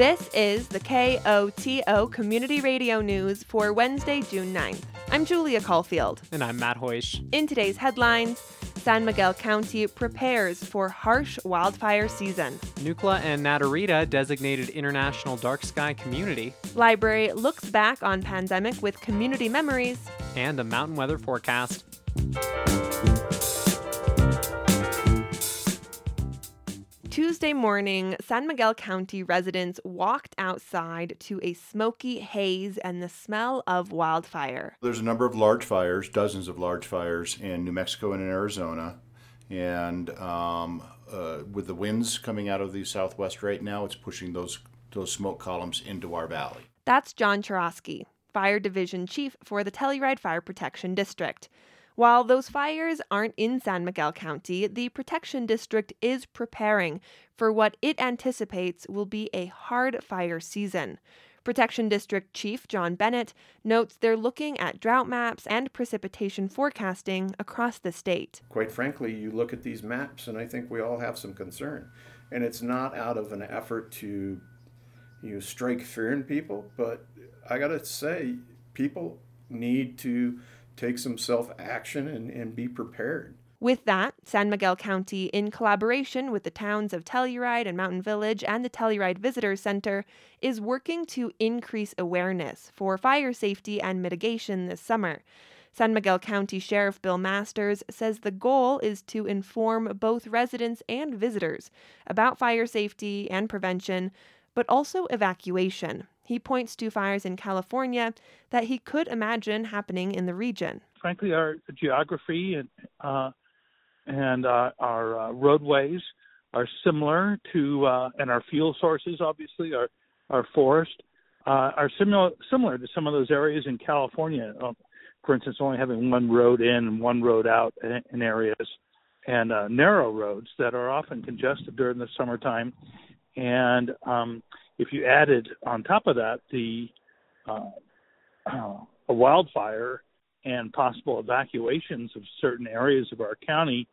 This is the KOTO Community Radio News for Wednesday, June 9th. I'm Julia Caulfield. And I'm Matt Hoish. In today's headlines, San Miguel County prepares for harsh wildfire season. NUCLA and Naturita designated International Dark Sky Community. Library looks back on pandemic with community memories. And a mountain weather forecast. Tuesday morning, San Miguel County residents walked outside to a smoky haze and the smell of wildfire. There's a number of large fires, dozens of large fires in New Mexico and in Arizona. And um, uh, with the winds coming out of the southwest right now, it's pushing those, those smoke columns into our valley. That's John Churosky, Fire Division Chief for the Telluride Fire Protection District. While those fires aren't in San Miguel County, the Protection District is preparing for what it anticipates will be a hard fire season. Protection District Chief John Bennett notes they're looking at drought maps and precipitation forecasting across the state. Quite frankly, you look at these maps, and I think we all have some concern. And it's not out of an effort to you know, strike fear in people, but I got to say, people need to take some self action and, and be prepared. With that, San Miguel County, in collaboration with the towns of Telluride and Mountain Village and the Telluride Visitor Center, is working to increase awareness for fire safety and mitigation this summer. San Miguel County Sheriff Bill Masters says the goal is to inform both residents and visitors about fire safety and prevention, but also evacuation. He points to fires in California that he could imagine happening in the region. Frankly, our geography and uh, and uh, our uh, roadways are similar to, uh, and our fuel sources, obviously, our our forest uh, are similar similar to some of those areas in California. Um, for instance, only having one road in and one road out in, areas, and uh, narrow roads that are often congested during the summertime. And um, if you added on top of that the uh, uh, a wildfire and possible evacuations of certain areas of our county,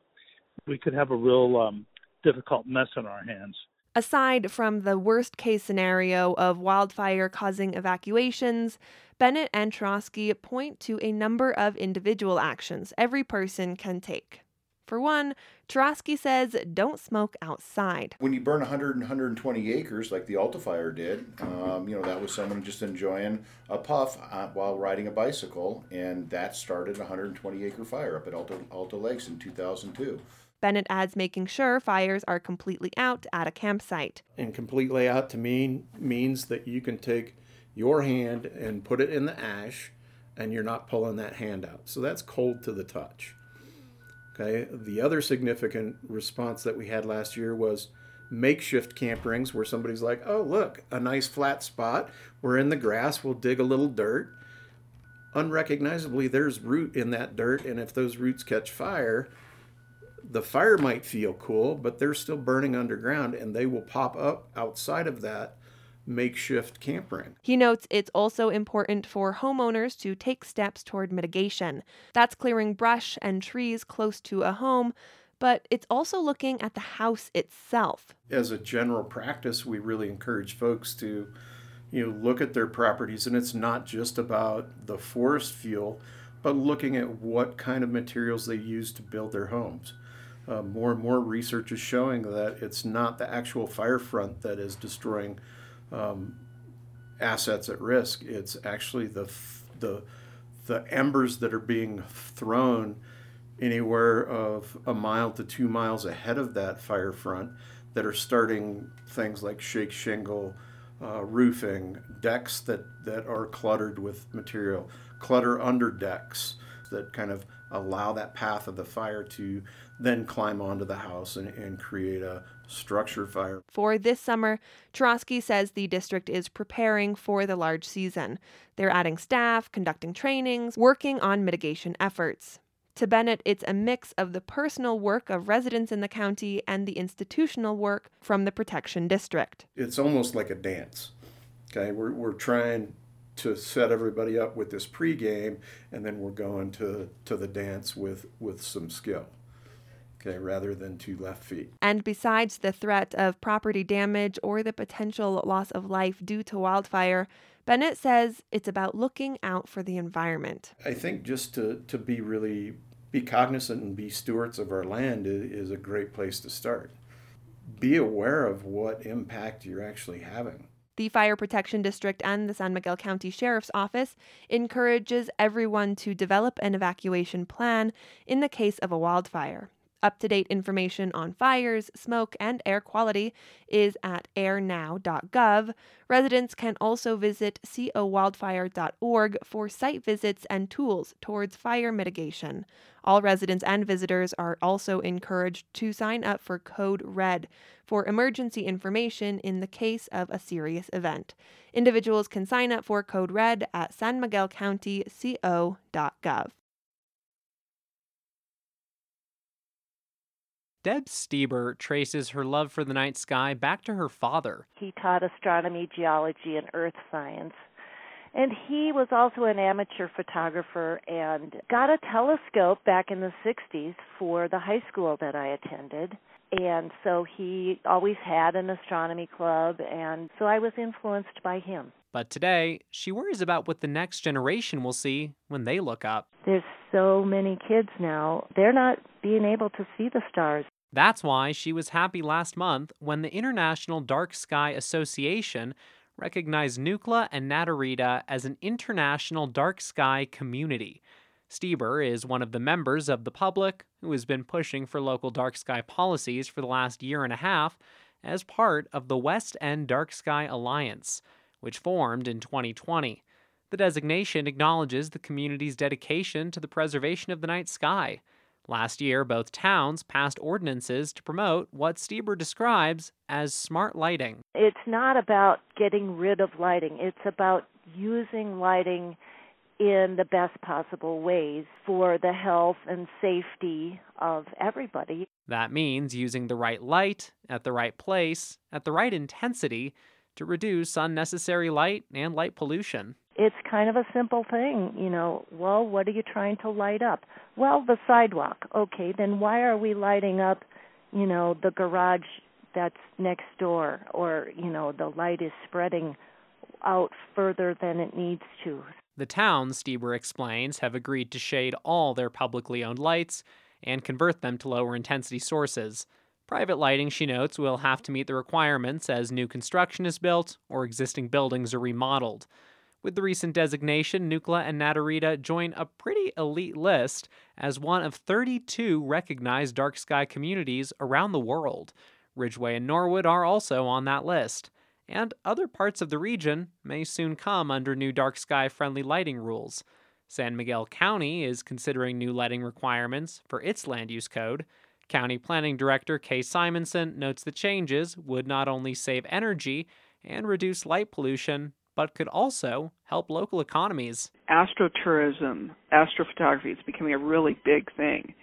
we could have a real um, difficult mess on our hands. Aside from the worst case scenario of wildfire causing evacuations, Bennett and Churosky point to a number of individual actions every person can take. For one, Churosky says don't smoke outside. When you burn 100 and 120 acres, like the Alta Fire did, um, you know, that was someone just enjoying a puff uh, while riding a bicycle, and that started a 120 acre fire up at Alta, Alta Lakes in 2002. Bennett adds making sure fires are completely out at a campsite. And completely out to mean means that you can take your hand and put it in the ash, and you're not pulling that hand out. So that's cold to the touch. Okay. The other significant response that we had last year was makeshift camperings where somebody's like, oh, look, a nice flat spot. We're in the grass. We'll dig a little dirt. Unrecognizably, there's root in that dirt. And if those roots catch fire, the fire might feel cool, but they're still burning underground and they will pop up outside of that makeshift campground. He notes it's also important for homeowners to take steps toward mitigation. That's clearing brush and trees close to a home, but it's also looking at the house itself. As a general practice, we really encourage folks to you know look at their properties and it's not just about the forest fuel, but looking at what kind of materials they use to build their homes. Uh, more and more research is showing that it's not the actual fire front that is destroying um, assets at risk. It's actually the the the embers that are being thrown anywhere of a mile to two miles ahead of that fire front that are starting things like shake shingle, uh, roofing, decks that, that are cluttered with material, clutter under decks that kind of allow that path of the fire to then climb onto the house and, and create a structure fire. For this summer, Churosky says the district is preparing for the large season. They're adding staff, conducting trainings, working on mitigation efforts. To Bennett, it's a mix of the personal work of residents in the county and the institutional work from the protection district. It's almost like a dance. Okay, we're, we're trying to set everybody up with this pregame, and then we're going to, to the dance with, with some skill. Okay, rather than two left feet. And besides the threat of property damage or the potential loss of life due to wildfire, Bennett says it's about looking out for the environment. I think just to, to be really be cognizant and be stewards of our land is, a great place to start. Be aware of what impact you're actually having. The Fire Protection District and the San Miguel County Sheriff's Office encourages everyone to develop an evacuation plan in the case of a wildfire. Up to date information on fires, smoke, and air quality is at airnow.gov. Residents can also visit cowildfire.org for site visits and tools towards fire mitigation. All residents and visitors are also encouraged to sign up for Code Red for emergency information in the case of a serious event. Individuals can sign up for Code Red at sanmiguelcountyco.gov. Deb Stieber traces her love for the night sky back to her father. He taught astronomy, geology, and earth science. And he was also an amateur photographer and got a telescope back in the 60s for the high school that I attended. And so he always had an astronomy club, and so I was influenced by him. But today, she worries about what the next generation will see when they look up. There's so many kids now, they're not being able to see the stars. That's why she was happy last month when the International Dark Sky Association recognized Nucla and Naturita as an international dark sky community. Stieber is one of the members of the public who has been pushing for local dark sky policies for the last year and a half as part of the West End Dark Sky Alliance, which formed in 2020. The designation acknowledges the community's dedication to the preservation of the night sky. Last year, both towns passed ordinances to promote what Stieber describes as smart lighting. It's not about getting rid of lighting, it's about using lighting in the best possible ways for the health and safety of everybody. That means using the right light at the right place at the right intensity to reduce unnecessary light and light pollution it's kind of a simple thing, you know. Well, what are you trying to light up? Well, the sidewalk. Okay, then why are we lighting up, you know, the garage that's next door or, you know, the light is spreading out further than it needs to. The towns, Stieber explains, have agreed to shade all their publicly owned lights and convert them to lower intensity sources. Private lighting, she notes, will have to meet the requirements as new construction is built or existing buildings are remodeled. With the recent designation, Nucla and Naturita join a pretty elite list as one of 32 recognized dark sky communities around the world. Ridgway and Norwood are also on that list. And other parts of the region may soon come under new dark sky friendly lighting rules. San Miguel County is considering new lighting requirements for its land use code. County Planning Director Kay Simonson notes the changes would not only save energy and reduce light pollution, but could also help local economies. Astrotourism, astrophotography is becoming a really big thing.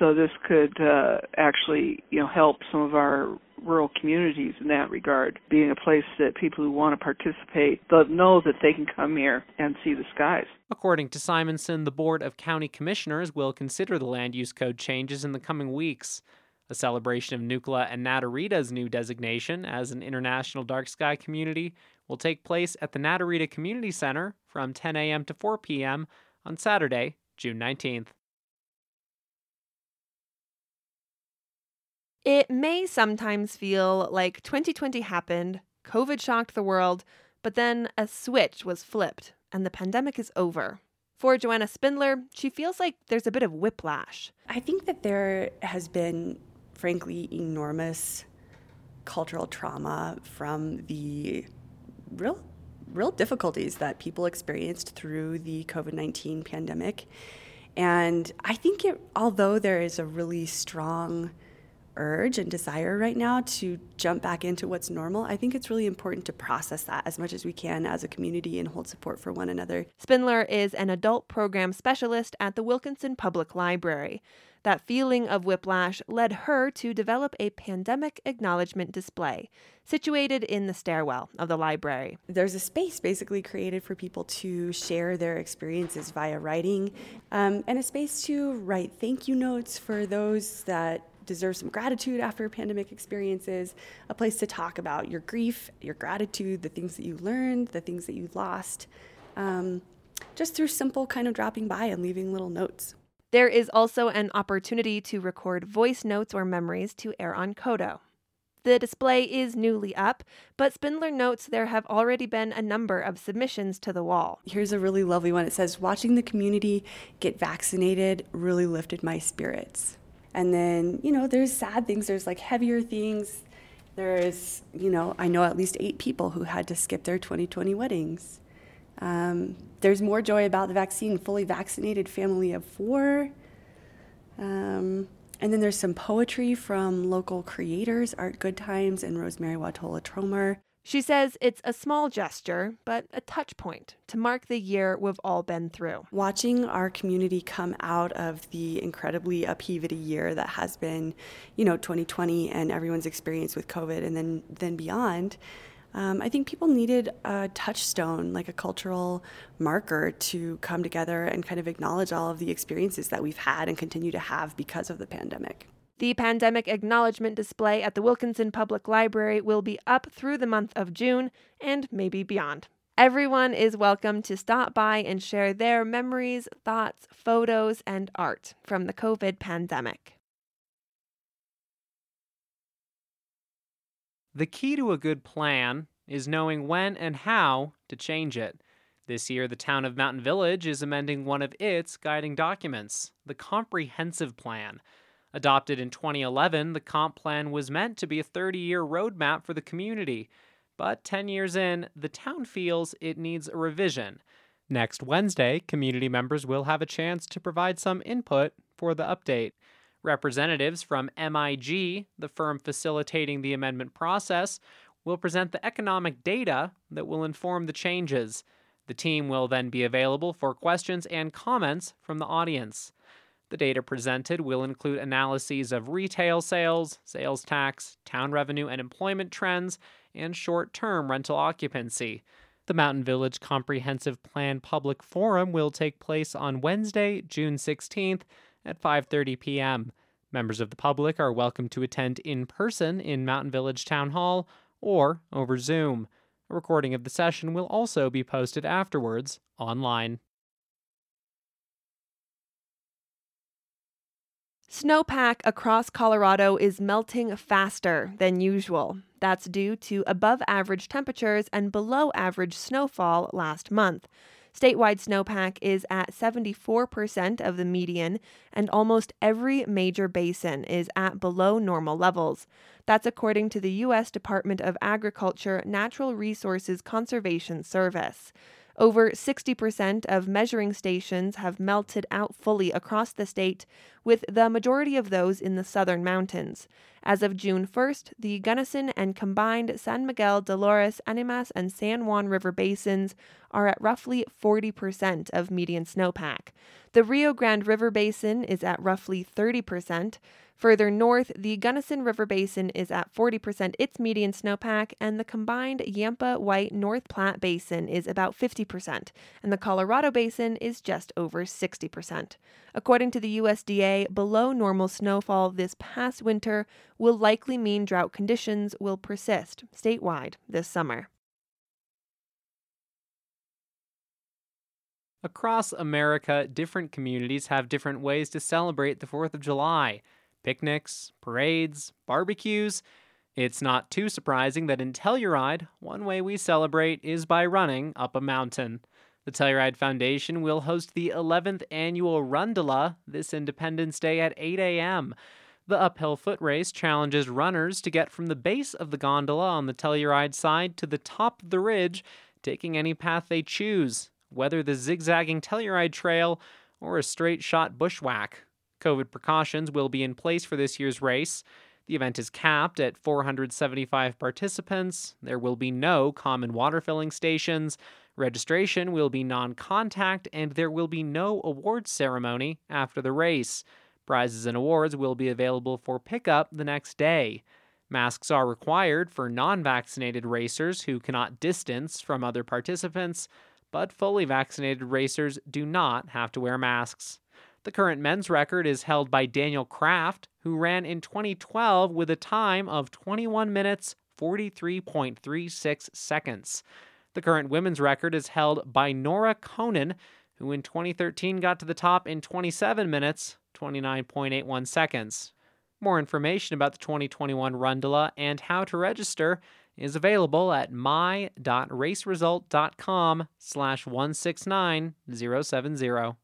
So this could uh, actually, you know, help some of our rural communities in that regard, being a place that people who want to participate know that they can come here and see the skies. According to Simonson, the Board of County Commissioners will consider the land use code changes in the coming weeks. A celebration of Nucla and Naturita's new designation as an international dark sky community will take place at the Naturita Community Center from 10 a.m. to 4 p.m. on Saturday, June 19th. It may sometimes feel like 2020 happened, COVID shocked the world, but then a switch was flipped and the pandemic is over. For Joanna Spindler, she feels like there's a bit of whiplash. I think that there has been, frankly, enormous cultural trauma from the real real difficulties that people experienced through the COVID-19 pandemic. And I think it although there is a really strong urge and desire right now to jump back into what's normal, I think it's really important to process that as much as we can as a community and hold support for one another. Spindler is an adult program specialist at the Wilkinson Public Library. That feeling of whiplash led her to develop a pandemic acknowledgement display situated in the stairwell of the library. There's a space basically created for people to share their experiences via writing um, and a space to write thank you notes for those that deserve some gratitude after pandemic experiences, a place to talk about your grief, your gratitude, the things that you learned, the things that you lost, um, just through simple kind of dropping by and leaving little notes. There is also an opportunity to record voice notes or memories to air on KOTO. The display is newly up, but Spindler notes there have already been a number of submissions to the wall. Here's a really lovely one. It says, Watching the community get vaccinated really lifted my spirits. And then, you know, there's sad things, there's like heavier things. There's, you know, I know at least eight people who had to skip their 2020 weddings. Um, there's more joy about the vaccine, fully vaccinated family of four. Um, and then there's some poetry from local creators, Art Goodtimes and Rosemerry Wahtola Trommer. She says it's a small gesture, but a touch point to mark the year we've all been through. Watching our community come out of the incredibly upheavity year that has been, you know, 2020 and everyone's experience with COVID and then then beyond, um, I think people needed a touchstone, like a cultural marker, to come together and kind of acknowledge all of the experiences that we've had and continue to have because of the pandemic. The pandemic acknowledgement display at the Wilkinson Public Library will be up through the month of June and maybe beyond. Everyone is welcome to stop by and share their memories, thoughts, photos, and art from the COVID pandemic. The key to a good plan is knowing when and how to change it. This year, the town of Mountain Village is amending one of its guiding documents, the Comprehensive Plan. Adopted in 2011, the Comp Plan was meant to be a 30 year roadmap for the community. But 10 years in, the town feels it needs a revision. Next Wednesday, community members will have a chance to provide some input for the update. Representatives from MIG, the firm facilitating the amendment process, will present the economic data that will inform the changes. The team will then be available for questions and comments from the audience. The data presented will include analyses of retail sales, sales tax, town revenue and employment trends, and short term rental occupancy. The Mountain Village Comprehensive Plan Public Forum will take place on Wednesday, June 16th at 5:30 p.m. Members of the public are welcome to attend in person in Mountain Village Town Hall or over Zoom. A recording of the session will also be posted afterwards online. Snowpack across Colorado is melting faster than usual. That's due to above average temperatures and below average snowfall last month. Statewide snowpack is at 74% of the median, and almost every major basin is at below normal levels. That's according to the U.S. Department of Agriculture Natural Resources Conservation Service. Over 60% of measuring stations have melted out fully across the state, with the majority of those in the southern mountains. As of June 1st, the Gunnison and combined San Miguel, Dolores, Animas, and San Juan River basins are at roughly 40% of median snowpack. The Rio Grande River Basin is at roughly 30%. Further north, the Gunnison River Basin is at 40% its median snowpack, and the combined Yampa White North Platte Basin is about 50%, and the Colorado Basin is just over 60%. According to the USDA, below normal snowfall this past winter will likely mean drought conditions will persist statewide this summer. Across America, different communities have different ways to celebrate the 4th of July picnics, parades, barbecues. It's not too surprising that in Telluride, one way we celebrate is by running up a mountain. The Telluride Foundation will host the 11th annual Rundola this Independence Day at 8 a.m. The uphill foot race challenges runners to get from the base of the gondola on the Telluride side to the top of the ridge, taking any path they choose, whether the zigzagging Telluride Trail or a straight shot bushwhack. COVID precautions will be in place for this year's race. The event is capped at 475 participants. There will be no common water filling stations. Registration will be non contact, and there will be no awards ceremony after the race. Prizes and awards will be available for pickup the next day. Masks are required for non vaccinated racers who cannot distance from other participants, but fully vaccinated racers do not have to wear masks. The current men's record is held by Daniel Kraft, who ran in 2012 with a time of 21 minutes 43.36 seconds. The current women's record is held by Nora Conan, who in 2013 got to the top in 27 minutes 29.81 seconds. More information about the 2021 Rundola and how to register is available at my.raceresult.com slash 169070.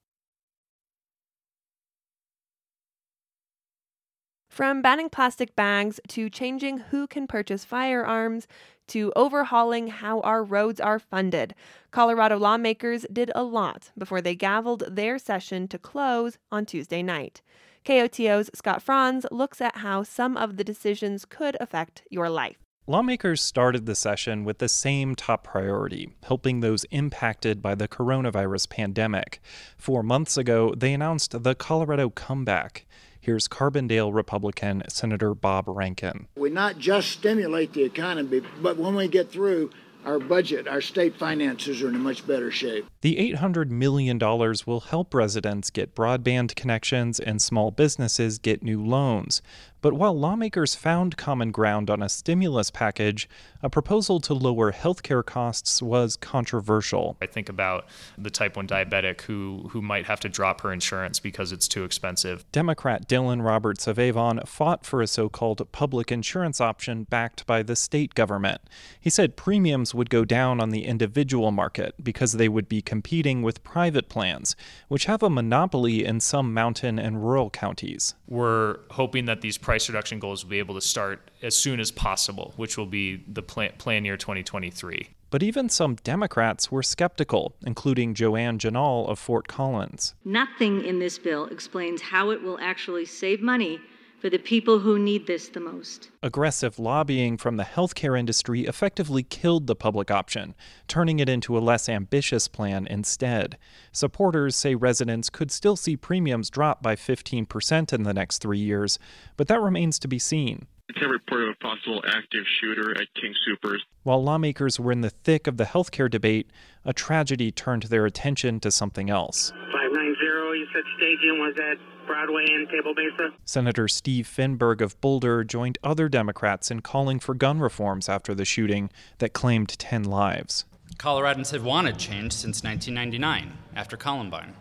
From banning plastic bags to changing who can purchase firearms to overhauling how our roads are funded, Colorado lawmakers did a lot before they gavelled their session to close on Tuesday night. KOTO's Scott Franz looks at how some of the decisions could affect your life. Lawmakers started the session with the same top priority helping those impacted by the coronavirus pandemic. Four months ago, they announced the Colorado Comeback. Here's Carbondale Republican Senator Bob Rankin. We not just stimulate the economy, but when we get through, our budget, our state finances are in a much better shape. The $800 million will help residents get broadband connections and small businesses get new loans. But while lawmakers found common ground on a stimulus package, a proposal to lower healthcare costs was controversial. I think about the type 1 diabetic who, who might have to drop her insurance because it's too expensive. Democrat Dylan Roberts of Avon fought for a so called public insurance option backed by the state government. He said premiums would go down on the individual market because they would be competing with private plans, which have a monopoly in some mountain and rural counties. We're hoping that these price reduction goals will be able to start as soon as possible, which will be the plan, plan year 2023. But even some Democrats were skeptical, including Joann Ginal of Fort Collins. Nothing in this bill explains how it will actually save money for the people who need this the most. Aggressive lobbying from the healthcare industry effectively killed the public option, turning it into a less ambitious plan instead. Supporters say residents could still see premiums drop by 15% in the next three years, but that remains to be seen. It's a report of a possible active shooter at King Supers. While lawmakers were in the thick of the healthcare debate, a tragedy turned their attention to something else. 590, you said staging was at Broadway and Table Mesa. Senator Steve Fenberg of Boulder joined other Democrats in calling for gun reforms after the shooting that claimed 10 lives. Coloradans have wanted change since 1999, after Columbine.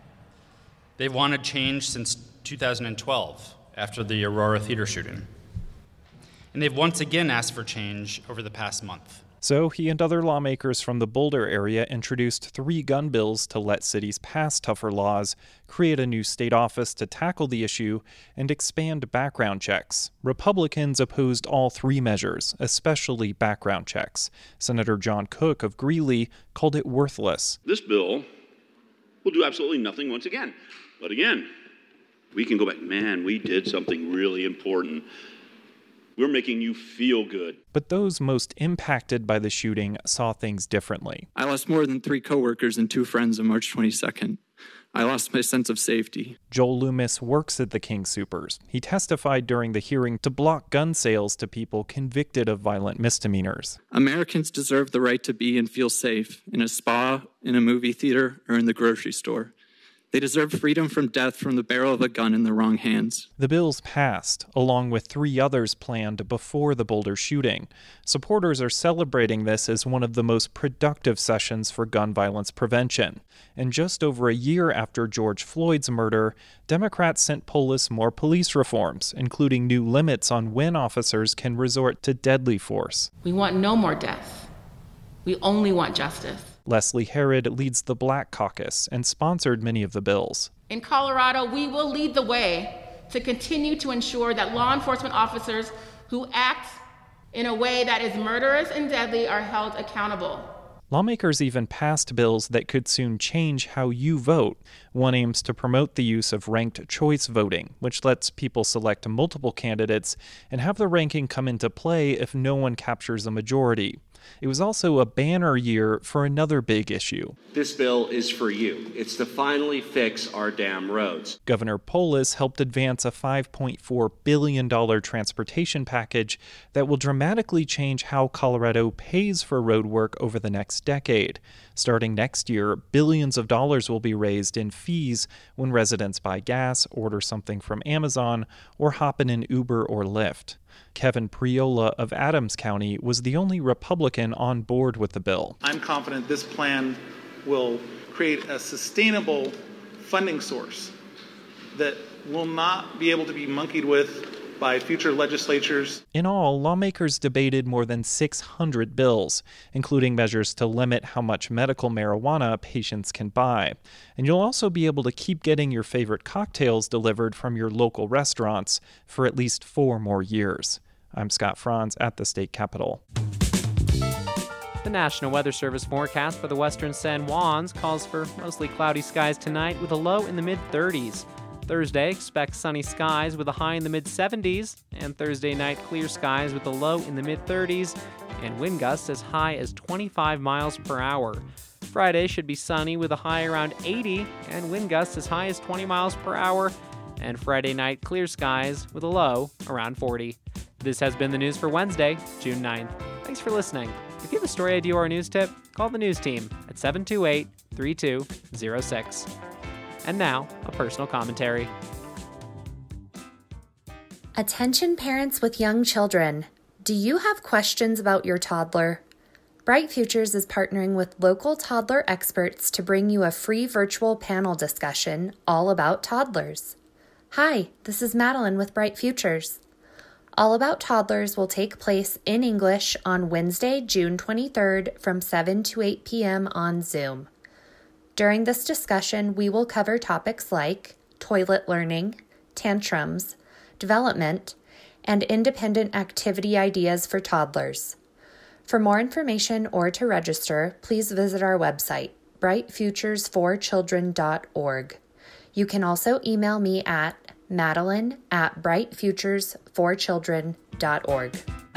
They've wanted change since 2012, after the Aurora Theater shooting. And they've once again asked for change over the past month. So he and other lawmakers from the Boulder area introduced three gun bills to let cities pass tougher laws, create a new state office to tackle the issue, and expand background checks. Republicans opposed all three measures, especially background checks. Senator John Cooke of Greeley called it worthless. This bill will do absolutely nothing once again. But again, we can go back, man, we did something really important. We're making you feel good. But those most impacted by the shooting saw things differently. I lost more than three coworkers and two friends on March 22nd. I lost my sense of safety. Joel Loomis works at the King Supers. He testified during the hearing to block gun sales to people convicted of violent misdemeanors. Americans deserve the right to be and feel safe in a spa, in a movie theater, or in the grocery store. They deserve freedom from death from the barrel of a gun in the wrong hands. The bills passed, along with three others planned before the Boulder shooting. Supporters are celebrating this as one of the most productive sessions for gun violence prevention. And just over a year after George Floyd's murder, Democrats sent Polis more police reforms, including new limits on when officers can resort to deadly force. We want no more death. We only want justice. Leslie Herod leads the Black Caucus and sponsored many of the bills. In Colorado, we will lead the way to continue to ensure that law enforcement officers who act in a way that is murderous and deadly are held accountable. Lawmakers even passed bills that could soon change how you vote. One aims to promote the use of ranked choice voting, which lets people select multiple candidates and have the ranking come into play if no one captures a majority. It was also a banner year for another big issue. This bill is for you. It's to finally fix our damn roads. Governor Polis helped advance a $5.4 billion transportation package that will dramatically change how Colorado pays for road work over the next decade. Starting next year, billions of dollars will be raised in fees when residents buy gas, order something from Amazon, or hop in an Uber or Lyft. Kevin Priola of Adams County was the only Republican on board with the bill. I'm confident this plan will create a sustainable funding source that will not be able to be monkeyed with by future legislatures. In all, lawmakers debated more than 600 bills, including measures to limit how much medical marijuana patients can buy. And you'll also be able to keep getting your favorite cocktails delivered from your local restaurants for at least four more years. I'm Scott Franz at the state capitol. The National Weather Service forecast for the western San Juans calls for mostly cloudy skies tonight with a low in the mid 30s. Thursday, expect sunny skies with a high in the mid 70s, and Thursday night, clear skies with a low in the mid 30s, and wind gusts as high as 25 miles per hour. Friday should be sunny with a high around 80, and wind gusts as high as 20 miles per hour, and Friday night, clear skies with a low around 40. This has been the news for Wednesday, June 9th. Thanks for listening. If you have a story idea or a news tip, call the news team at 728 3206. And now, a personal commentary. Attention parents with young children. Do you have questions about your toddler? Bright Futures is partnering with local toddler experts to bring you a free virtual panel discussion all about toddlers. Hi, this is Madeline with Bright Futures. All About Toddlers will take place in English on Wednesday, June 23rd from 7 to 8 p.m. on Zoom. During this discussion, we will cover topics like toilet learning, tantrums, development, and independent activity ideas for toddlers. For more information or to register, please visit our website, brightfuturesforchildren.org. You can also email me at madeline at brightfuturesforchildren.org.